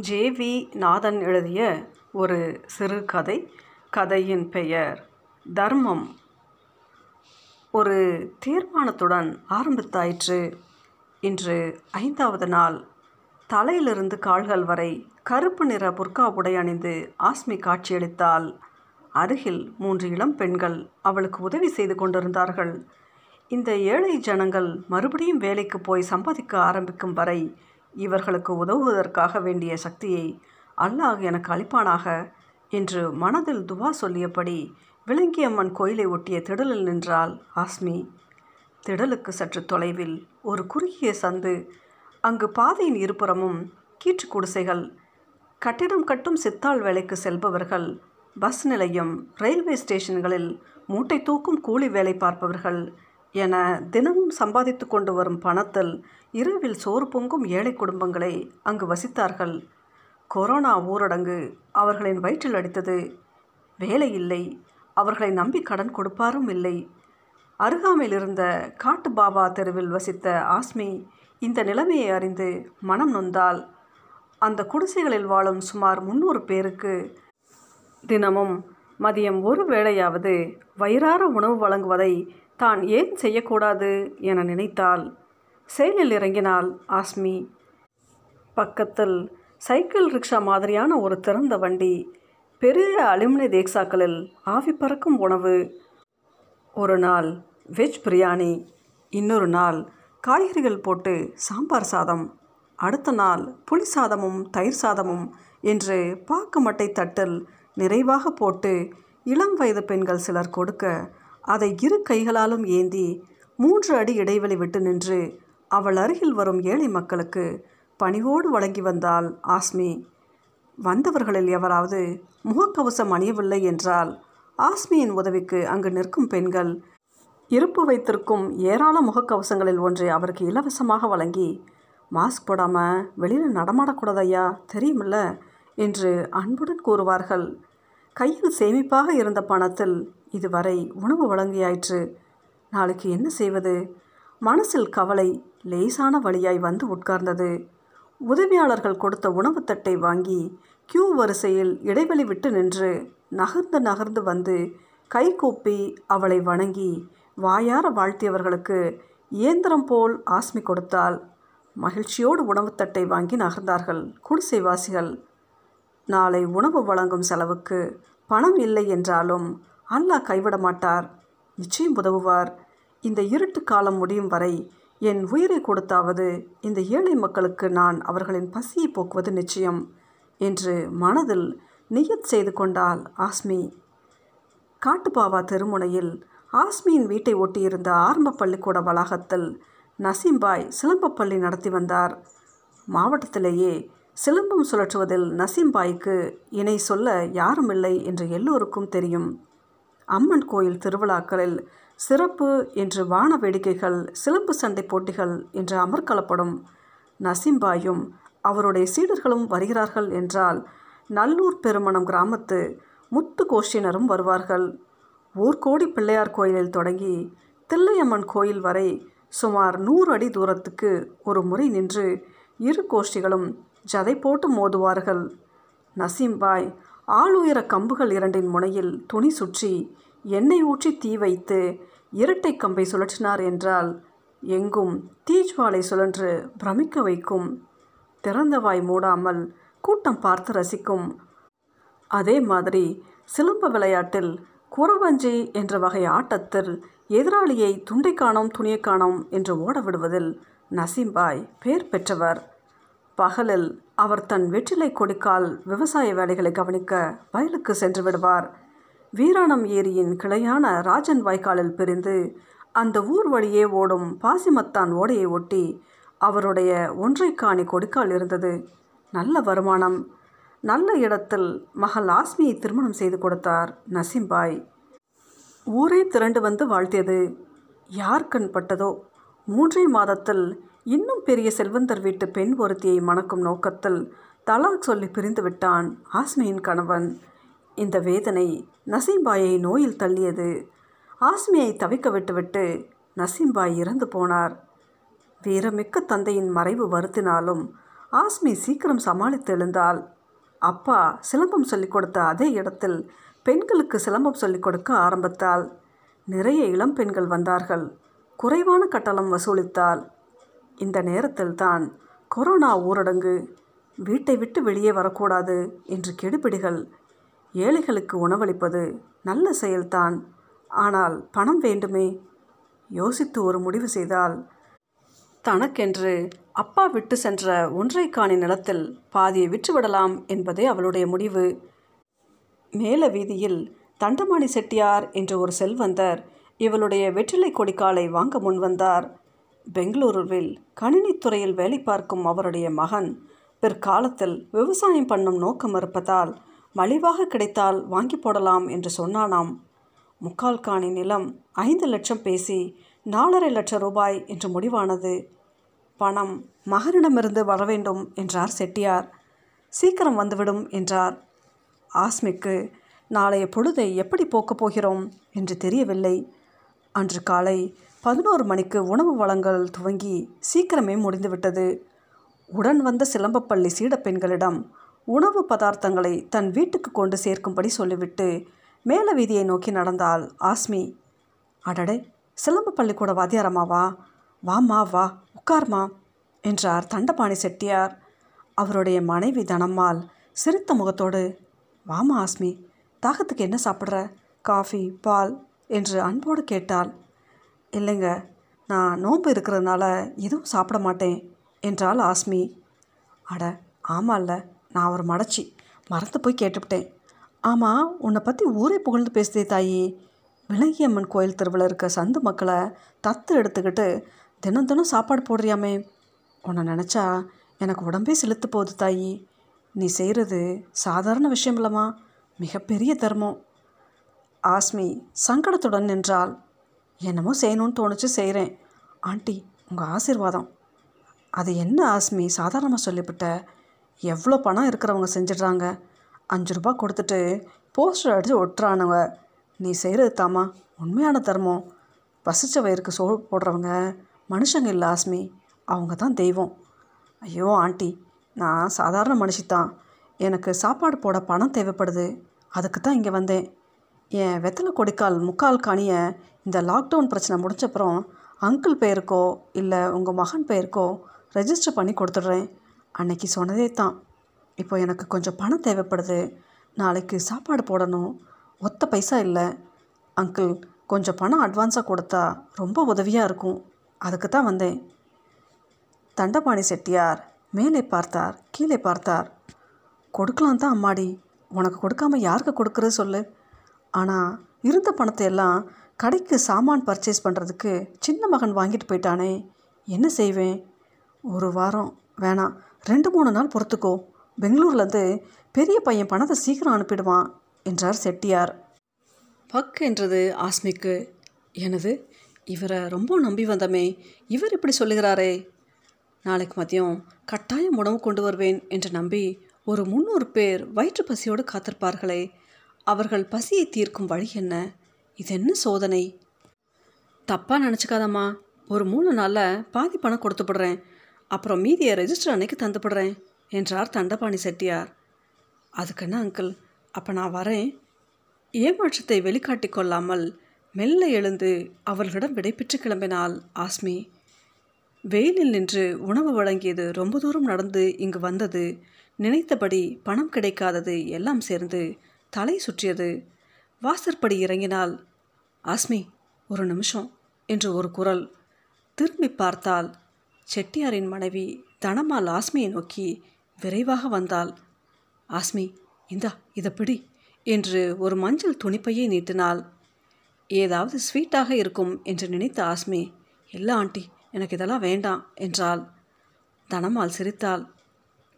ஜே.வி. நாதன் எழுதிய ஒரு சிறுகதை. கதையின் பெயர் தர்மம். ஒரு தீர்மானத்துடன் ஆரம்பித்தாயிற்று. இன்று ஐந்தாவது நாள். தலையிலிருந்து கால்கள் வரை கருப்பு நிற புர்கா உடை அணிந்து ஆஸ்மி காட்சியளித்தால் அருகில் மூன்று இளம் பெண்கள் அவளுக்கு உதவி செய்து கொண்டிருந்தார்கள். இந்த ஏழை ஜனங்கள் மறுபடியும் வேலைக்கு போய் சம்பாதிக்க ஆரம்பிக்கும் வரை இவர்களுக்கு உதவுவதற்காக வேண்டிய சக்தியை அல்லாஹ் எனக்கு அளிப்பானாக என்று மனதில் துவா சொல்லியபடி விளங்கியம்மன் கோயிலை ஒட்டிய திடலில் நின்றாள் ஆஸ்மி. திடலுக்கு சற்று தொலைவில் ஒரு குறுகிய சந்து. அங்கு பாதையின் இருபுறமும் கீற்று குடிசைகள். கட்டிடம் கட்டும் சித்தாள் வேலைக்கு செல்பவர்கள் பஸ் நிலையம் ரயில்வே ஸ்டேஷன்களில் மூட்டை தூக்கும் கூலி வேலை பார்ப்பவர்கள் என தினமும் சம்பாதித்து கொண்டு வரும் பணத்தில் இரவில் சோறு பொங்கும் ஏழை குடும்பங்களை அங்கு வசித்தார்கள். கொரோனா ஊரடங்கு அவர்களின் வயிற்றில் அடித்தது. வேலை இல்லை. அவர்களை நம்பி கடன் கொடுப்பாரும் இல்லை. அருகாமையில் இருந்த காட்டுபாபா தெருவில் வசித்த ஆஸ்மி இந்த நிலைமையை அறிந்து மனம் நொந்தால் அந்த குடிசைகளில் வாழும் சுமார் முந்நூறு பேருக்கு தினமும் மதியம் ஒரு வேளையாவது வயிறார உணவு வழங்குவதை தான் ஏன் செய்யக்கூடாது என நினைத்தாள். செயலில் இறங்கினாள் ஆஸ்மி. பக்கத்தில் சைக்கிள் ரிக்ஷா மாதிரியான ஒரு திறந்த வண்டி. பெரிய அலுமினிய தேக்சாக்களில் ஆவி பறக்கும் உணவு. ஒரு நாள் வெஜ் பிரியாணி. இன்னொரு நாள் காய்கறிகள் போட்டு சாம்பார் சாதம். அடுத்த நாள் புளி சாதமும் தயிர் சாதமும் என்று பாக்கு மட்டை தட்டில் நிறைவாக போட்டு இளம் வயது பெண்கள் சிலர் கொடுக்க அதை இரு கைகளாலும் ஏந்தி மூன்று அடி இடைவெளி விட்டு நின்று அவள் அருகில் வரும் ஏழை மக்களுக்கு பணிவோடு வழங்கி வந்தாள் ஆஸ்மி. வந்தவர்களில் எவராவது முகக்கவசம் அணியவில்லை என்றால் ஆஸ்மியின் உதவிக்கு அங்கு நிற்கும் பெண்கள் இருப்பு வைத்திருக்கும் ஏராள முகக்கவசங்களில் ஒன்றை அவருக்கு இலவசமாக வழங்கி மாஸ்க் போடாமல் வெளியில் நடமாடக்கூடாதய்யா தெரியுமில்ல என்று அன்புடன் கூறுவார்கள். கையில் சேமிப்பாக இருந்த பணத்தில் இதுவரை உணவு வழங்கியாயிற்று. நாளைக்கு என்ன செய்வது? மனசில் கவலை லேசான வழியாய் வந்து உட்கார்ந்தது. உதவியாளர்கள் கொடுத்த உணவு தட்டை வாங்கி கியூ வரிசையில் இடைவெளி விட்டு நின்று நகர்ந்து நகர்ந்து வந்து கைகூப்பி அவளை வணங்கி வாயார வாழ்த்தியவர்களுக்கு இயந்திரம் போல் ஆஸ்மி கொடுத்தால் மகிழ்ச்சியோடு உணவு தட்டை வாங்கி நகர்ந்தார்கள் குடிசைவாசிகள். நாளை உணவு வழங்கும் செலவுக்கு பணம் இல்லை என்றாலும் அல்லாஹ் கைவிட மாட்டார். நிச்சயம் உதவுவார். இந்த இருட்டு காலம் முடியும் வரை என் உயிரை கொடுத்தாவது இந்த ஏழை மக்களுக்கு நான் அவர்களின் பசியை போக்குவது நிச்சயம் என்று மனதில் நியத் செய்து கொண்டாள் ஆஸ்மி. காட்டுப்பாவா தெருமுனையில் ஆஸ்மியின் வீட்டை ஒட்டியிருந்த ஆரம்ப பள்ளிக்கூட வளாகத்தில் நசீம்பாய் சிலம்பப் பள்ளி நடத்தி வந்தார். மாவட்டத்திலேயே சிலம்பம் சுழற்றுவதில் நசீம்பாய்க்கு இணை சொல்ல யாருமில்லை என்று எல்லோருக்கும் தெரியும். அம்மன் கோயில் திருவிழாக்களில் சிறப்பு என்று வான வேடிக்கைகள் சிலம்பு சண்டை போட்டிகள் என்று அமர்க்களப்படும். நசீம்பாயும் அவருடைய சீடர்களும் வருகிறார்கள் என்றால் நல்லூர் பெருமணம் கிராமத்து முத்து கோஷ்டியினரும் வருவார்கள். ஊர்கோடி பிள்ளையார் கோயிலில் தொடங்கி தில்லையம்மன் கோயில் வரை சுமார் நூறு அடி தூரத்துக்கு ஒரு முறை நின்று இரு கோஷ்டிகளும் ஜதை போட்டு மோதுவார்கள். நசீம்பாய் ஆளுயர கம்புகள் இரண்டின் முனையில் துணி சுற்றி எண்ணெய் ஊற்றி தீ வைத்து இரட்டை கம்பை சுழற்றினார் என்றால் எங்கும் தீஜ்வாலை சுழன்று பிரமிக்க வைக்கும். திறந்த வாய் மூடாமல் கூட்டம் பார்த்து ரசிக்கும். அதே மாதிரி சிலம்ப விளையாட்டில் குறவஞ்சி என்ற வகை ஆட்டத்தில் எதிராளியை துண்டை காணோம் துணியைக் காணோம் என்று ஓட விடுவதில் நசீம்பாய் பேர் பெற்றவர். பகலில் அவர் தன் வெற்றிலை கொடுக்கால் விவசாய வேலைகளை கவனிக்க வயலுக்கு சென்று விடுவார். வீராணம் ஏரியின் கிளையான ராஜன் வாய்க்காலில் பிரிந்து அந்த ஊர் வழியே ஓடும் பாசிமத்தான் ஓடையை ஒட்டி அவருடைய ஒன்றைக்காணி கொடுக்கால் இருந்தது. நல்ல வருமானம். நல்ல இடத்தில் மகள் ஆஸ்மியை திருமணம் செய்து கொடுத்தார் நசீம்பாய். ஊரே திரண்டு வந்து வாழ்த்தியது. யார் கண் பட்டதோ மூன்றே மாதத்தில் இன்னும் பெரிய செல்வந்தர் வீட்டு பெண் ஒருத்தியை மணக்கும் நோக்கத்தில் தலாக் சொல்லி பிரிந்து விட்டான் ஆஸ்மியின் கணவன். இந்த வேதனை நசீம்பாயை நோயில் தள்ளியது. ஆஸ்மியை தவிக்க விட்டுவிட்டு நசீம்பாய் இறந்து போனார். வீரமிக்க தந்தையின் மறைவு வருத்தினாலும் ஆஸ்மி சீக்கிரம் சமாளித்து எழுந்தால் அப்பா சிலம்பம் சொல்லிக் கொடுத்த அதே இடத்தில் பெண்களுக்கு சிலம்பம் சொல்லிக் கொடுக்க ஆரம்பித்தாள் நிறைய இளம் பெண்கள் வந்தார்கள் குறைவான கட்டணம் வசூலித்தாள் இந்த நேரத்தில் தான் கொரோனா ஊரடங்கு வீட்டை விட்டு வெளியே வரக்கூடாது என்று கெடுபிடிகள் ஏழைகளுக்கு உணவளிப்பது நல்ல செயல்தான். ஆனால் பணம் வேண்டுமே? யோசித்து ஒரு முடிவு செய்தால் தனக்கென்று அப்பா விட்டு சென்ற ஒன்றை காணி நிலத்தில் பாதியை விற்றுவிடலாம் என்பதே அவளுடைய முடிவு. மேல வீதியில் தண்டமாணி செட்டியார் என்ற ஒரு செல்வந்தர் இவளுடைய வெற்றிலை கொடிக்காலை வாங்க முன்வந்தார் பெங்களூருவில் கணினித்துறையில் வேலை பார்க்கும் அவருடைய மகன் பிற்காலத்தில் விவசாயம் பண்ணும் நோக்கம் இருப்பதால் மலிவாக கிடைத்தால் வாங்கி போடலாம் என்று சொன்னானாம். முக்கால் காணி நிலம் ஐந்து லட்சம் பேசி நாலரை லட்சம் ரூபாய் என்று முடிவானது. பணம் மகனிடமிருந்து வர வேண்டும் என்றார் செட்டியார். சீக்கிரம் வந்துவிடும் என்றார். ஆஸ்மிக்கு நாளைய பொழுதை எப்படி போக்கப் போகிறோம் என்று தெரியவில்லை. அன்று காலை பதினோரு மணிக்கு உணவு வழங்கல் துவங்கி சீக்கிரமே முடிந்துவிட்டது. உடன் வந்த சிலம்பப்பள்ளி சீடப்பெண்களிடம் உணவு பதார்த்தங்களை தன் வீட்டுக்கு கொண்டு சேர்க்கும்படி சொல்லிவிட்டு மேல வீதியை நோக்கி நடந்தாள் ஆஸ்மி. அடடே சிலம்ப பள்ளிக்கூட வாத்தியாரம்மாவா வாமா வா உட்கார்மா என்றார் தண்டபாணி செட்டியார். அவருடைய மனைவி தனம்மாள் சிரித்த முகத்தோடு வாமா ஆஸ்மி தாகத்துக்கு என்ன சாப்பிட்ற? காஃபி பால்? என்று அன்போடு கேட்டாள். இல்லைங்க நான் நோன்பு இருக்கிறதுனால எதுவும் சாப்பிட மாட்டேன் என்றாள் ஆஸ்மி. அட ஆமால்ல நான் ஒரு மடச்சி மறந்து போய் கேட்டுவிட்டேன். ஆமாம் உன்னை பற்றி ஊரே புகழ்ந்து பேசுதே தாயி. விலங்கியம்மன் கோயில் திருவிழா இருக்க சந்து மக்களை தத்து எடுத்துக்கிட்டு தினம் தினம் சாப்பாடு போடுறியாமே. உன்னை நினச்சா எனக்கு உடம்பே செலுத்து போகுது தாயி. நீ செய்கிறது சாதாரண விஷயம் இல்லைம்மா மிகப்பெரிய தர்மம். ஆஸ்மி சங்கடத்துடன் நின்றால் என்னமோ செய்யணும்னு தோணுச்சு செய்கிறேன் ஆண்டி உங்கள் ஆசீர்வாதம். அது என்ன ஆஸ்மி சாதாரணமாக சொல்லிவிட்ட? எவ்வளோ பணம் இருக்கிறவங்க செஞ்சிடுறாங்க. அஞ்சு ரூபா கொடுத்துட்டு போஸ்டர் அடித்து ஒட்டுறானுங்க. நீ செய்கிறது தாமா உண்மையான தர்மம். பசிச்ச வயிறுக்கு சோறு போடுறவங்க மனுஷங்க இல்லை ஆஸ்மி. அவங்க தான் தெய்வம். ஐயோ ஆண்டி நான் சாதாரண மனுஷி தான். எனக்கு சாப்பாடு போட பணம் தேவைப்படுது. அதுக்கு தான் இங்கே வந்தேன். என் வெத்தலை கொடிக்கால் முக்கால் காணியை இந்த லாக்டவுன் பிரச்சனை முடிஞ்சப்புறம் அங்கிள் பெயருக்கோ இல்லை உங்கள் மகன் பெயருக்கோ ரெஜிஸ்டர் பண்ணி கொடுத்துட்றேன். அன்னைக்கு சொன்னதே தான். இப்போ எனக்கு கொஞ்சம் பணம் தேவைப்படுது. நாளைக்கு சாப்பாடு போடணும். ஒத்த பைசா இல்லை. அங்கிள் கொஞ்சம் பணம் அட்வான்ஸாக கொடுத்தா ரொம்ப உதவியாக இருக்கும். அதுக்கு தான் வந்தேன். தண்டபாணி செட்டியார் மேலே பார்த்தார் கீழே பார்த்தார். கொடுக்கலாம் தான் அம்மாடி. உனக்கு கொடுக்காம யாருக்கு கொடுக்குறது சொல்லு. ஆனால் இருந்த பணத்தை எல்லாம் கடைக்கு சாமான் பர்ச்சேஸ் பண்ணுறதுக்கு சின்ன மகன் வாங்கிட்டு போயிட்டானே. என்ன செய்வேன்? ஒரு வாரம் வேணாம். ரெண்டு மூணு நாள் பொறுத்துக்கோ. பெங்களூர்லேருந்து பெரிய பையன் பணத்தை சீக்கிரம் அனுப்பிடுவான் என்றார் செட்டியார். பக் என்றது ஆஸ்மிக்கு. எனது இவரை ரொம்ப நம்பி வந்தமே. இவர் இப்படி சொல்லுகிறாரே. நாளைக்கு மதியம் கட்டாயம் உணவு கொண்டு வருவேன் என்று நம்பி ஒரு முந்நூறு பேர் வயிற்று பசியோடு காத்திருப்பார்களே. அவர்கள் பசியை தீர்க்கும் வழி என்ன? இது என்ன சோதனை? தப்பாக நினச்சிக்காதம்மா. ஒரு மூணு நாளில் பாதி பணம் கொடுத்துப்படுறேன் அப்புறம் மீதியை ரெஜிஸ்டர் அன்னைக்கு தந்துப்படுறேன் என்றார் தண்டபாணி செட்டியார். அதுக்கென்ன அங்கிள் அப்போ நான் வரேன். ஏமாற்றத்தை வெளிக்காட்டி கொள்ளாமல் மெல்ல எழுந்து அவர்களிடம் விடைபெற்று கிளம்பினாள் ஆஸ்மி. வெயிலில் நின்று உணவு வழங்கியது ரொம்ப தூரம் நடந்து இங்கு வந்தது. நினைத்தபடி பணம் கிடைக்காதது எல்லாம் சேர்ந்து தலை சுற்றியது. வாசற்படி இறங்கினால் ஆஸ்மி ஒரு நிமிஷம் என்று ஒரு குரல். திரும்பி பார்த்தால் செட்டியாரின் மனைவி தனமால் ஆஸ்மியை நோக்கி விரைவாக வந்தாள். ஆஸ்மி இந்தா இதை பிடி என்று ஒரு மஞ்சள் துணிப்பையை நீட்டினாள். ஏதாவது ஸ்வீட்டாக இருக்கும் என்று நினைத்த ஆஸ்மி இல்லை ஆண்டி எனக்கு இதெல்லாம் வேண்டாம் என்றாள். தனமால் சிரித்தாள்.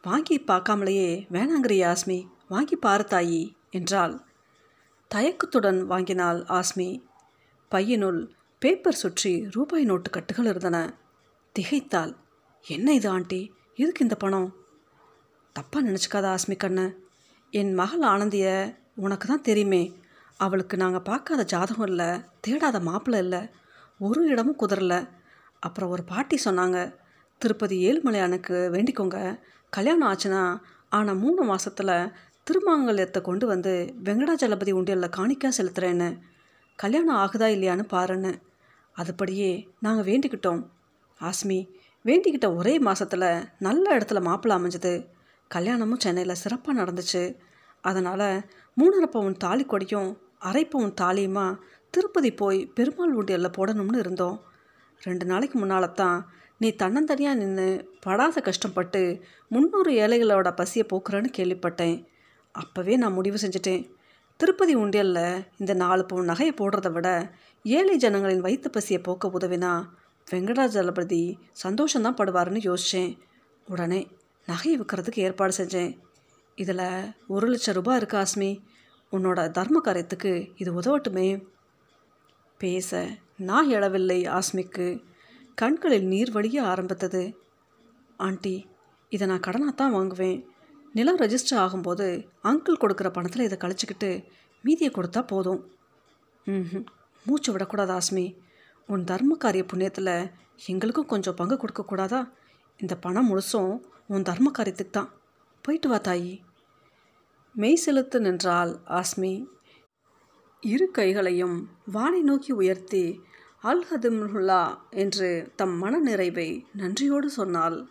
வாங்கி பார்க்காமலேயே வேணாங்கிறிய ஆஸ்மி வாங்கி பாரு தாயி என்றாள். தயக்கத்துடன் வாங்கினாள் ஆஸ்மி. பையனுள் பேப்பர் சுற்றி ரூபாய் நோட்டு கட்டுகள் இருந்தன. திகைத்தாள். என்ன இது ஆண்டி? எதுக்கு இந்த பணம்? தப்பாக நினச்சிக்காத ஆஸ்மிகண்ணு என் மகள் ஆனந்திய உனக்கு தான் தெரியுமே. அவளுக்கு நாங்கள் பார்க்காத ஜாதகம் இல்லை தேடாத மாப்பிள்ளை இல்லை ஒரு இடமும் குதிரல அப்புறம் ஒரு பாட்டி சொன்னாங்க திருப்பதி ஏழுமலையானுக்கு வேண்டிக்கோங்க. கல்யாணம் ஆச்சுன்னா ஆனால் மூணு மாதத்தில் திருமாங்கல்யத்தை கொண்டு வந்து வெங்கடாஜலபதி உண்டியலில் காணிக்கா செலுத்துகிறேன்னு கல்யாணம் ஆகுதா இல்லையான்னு பாருன்னு. அதுபடியே நாங்கள் வேண்டிக்கிட்டோம். ஆஸ்மி வேண்டிக்கிட்ட ஒரே மாதத்தில் நல்ல இடத்துல மாப்பிள்ளை அமைஞ்சது. கல்யாணமும் சென்னையில் சிறப்பாக நடந்துச்சு. அதனால் மூணரை பவுன் தாலி கொடியும் அரை பவுன் தாலியுமா திருப்பதி போய் பெருமாள் உண்டியலில் போடணும்னு இருந்தோம். ரெண்டு நாளைக்கு முன்னால் தான் நீ தன்னந்தனியாக நின்று படாத கஷ்டப்பட்டு முந்நூறு ஏழைகளோட பசியை போக்குறேன்னு கேள்விப்பட்டேன். அப்போவே நான் முடிவு செஞ்சுட்டேன். திருப்பதி உண்டியலில் இந்த நாலு பவுன் நகையை போடுறத விட ஏழை ஜனங்களின் வயிற்று பசியை போக்க உதவினா வெங்கடாஜலபதி சந்தோஷம்தான் படுவாருன்னு யோசித்தேன் உடனே நகையை விற்கிறதுக்கு ஏற்பாடு செஞ்சேன். இதில் ஒரு லட்சம் ரூபாய் இருக்கு ஆஸ்மி? உன்னோட தர்ம காரியத்துக்கு இது உதவட்டுமே. பேச நான் எழவில்லை ஆஸ்மிக்கு. கண்களில் நீர் வழிய ஆரம்பித்தது. ஆண்டி இதை நான் கடனாக தான் வாங்குவேன். நிலம் ரெஜிஸ்டர் ஆகும்போது அங்கிள் கொடுக்குற பணத்தில் இதை கழிச்சிக்கிட்டு மீதியை கொடுத்தா போதும். ம் மூச்சு விடக்கூடாது ஆஸ்மி. உன் தர்ம காரிய புண்ணியத்தில் எங்களுக்கும் கொஞ்சம் பங்கு கொடுக்கக்கூடாதா இந்த பணம் முழுசும் உன் தர்ம காரியத்துக்கு தான். போயிட்டு வா தாயி. மெய் செலுத்து நின்றாள் ஆஸ்மி. இரு கைகளையும் வானை நோக்கி உயர்த்தி அல்ஹதுமுல்லா என்று தம் மன நிறைவை நன்றியோடு சொன்னாள்.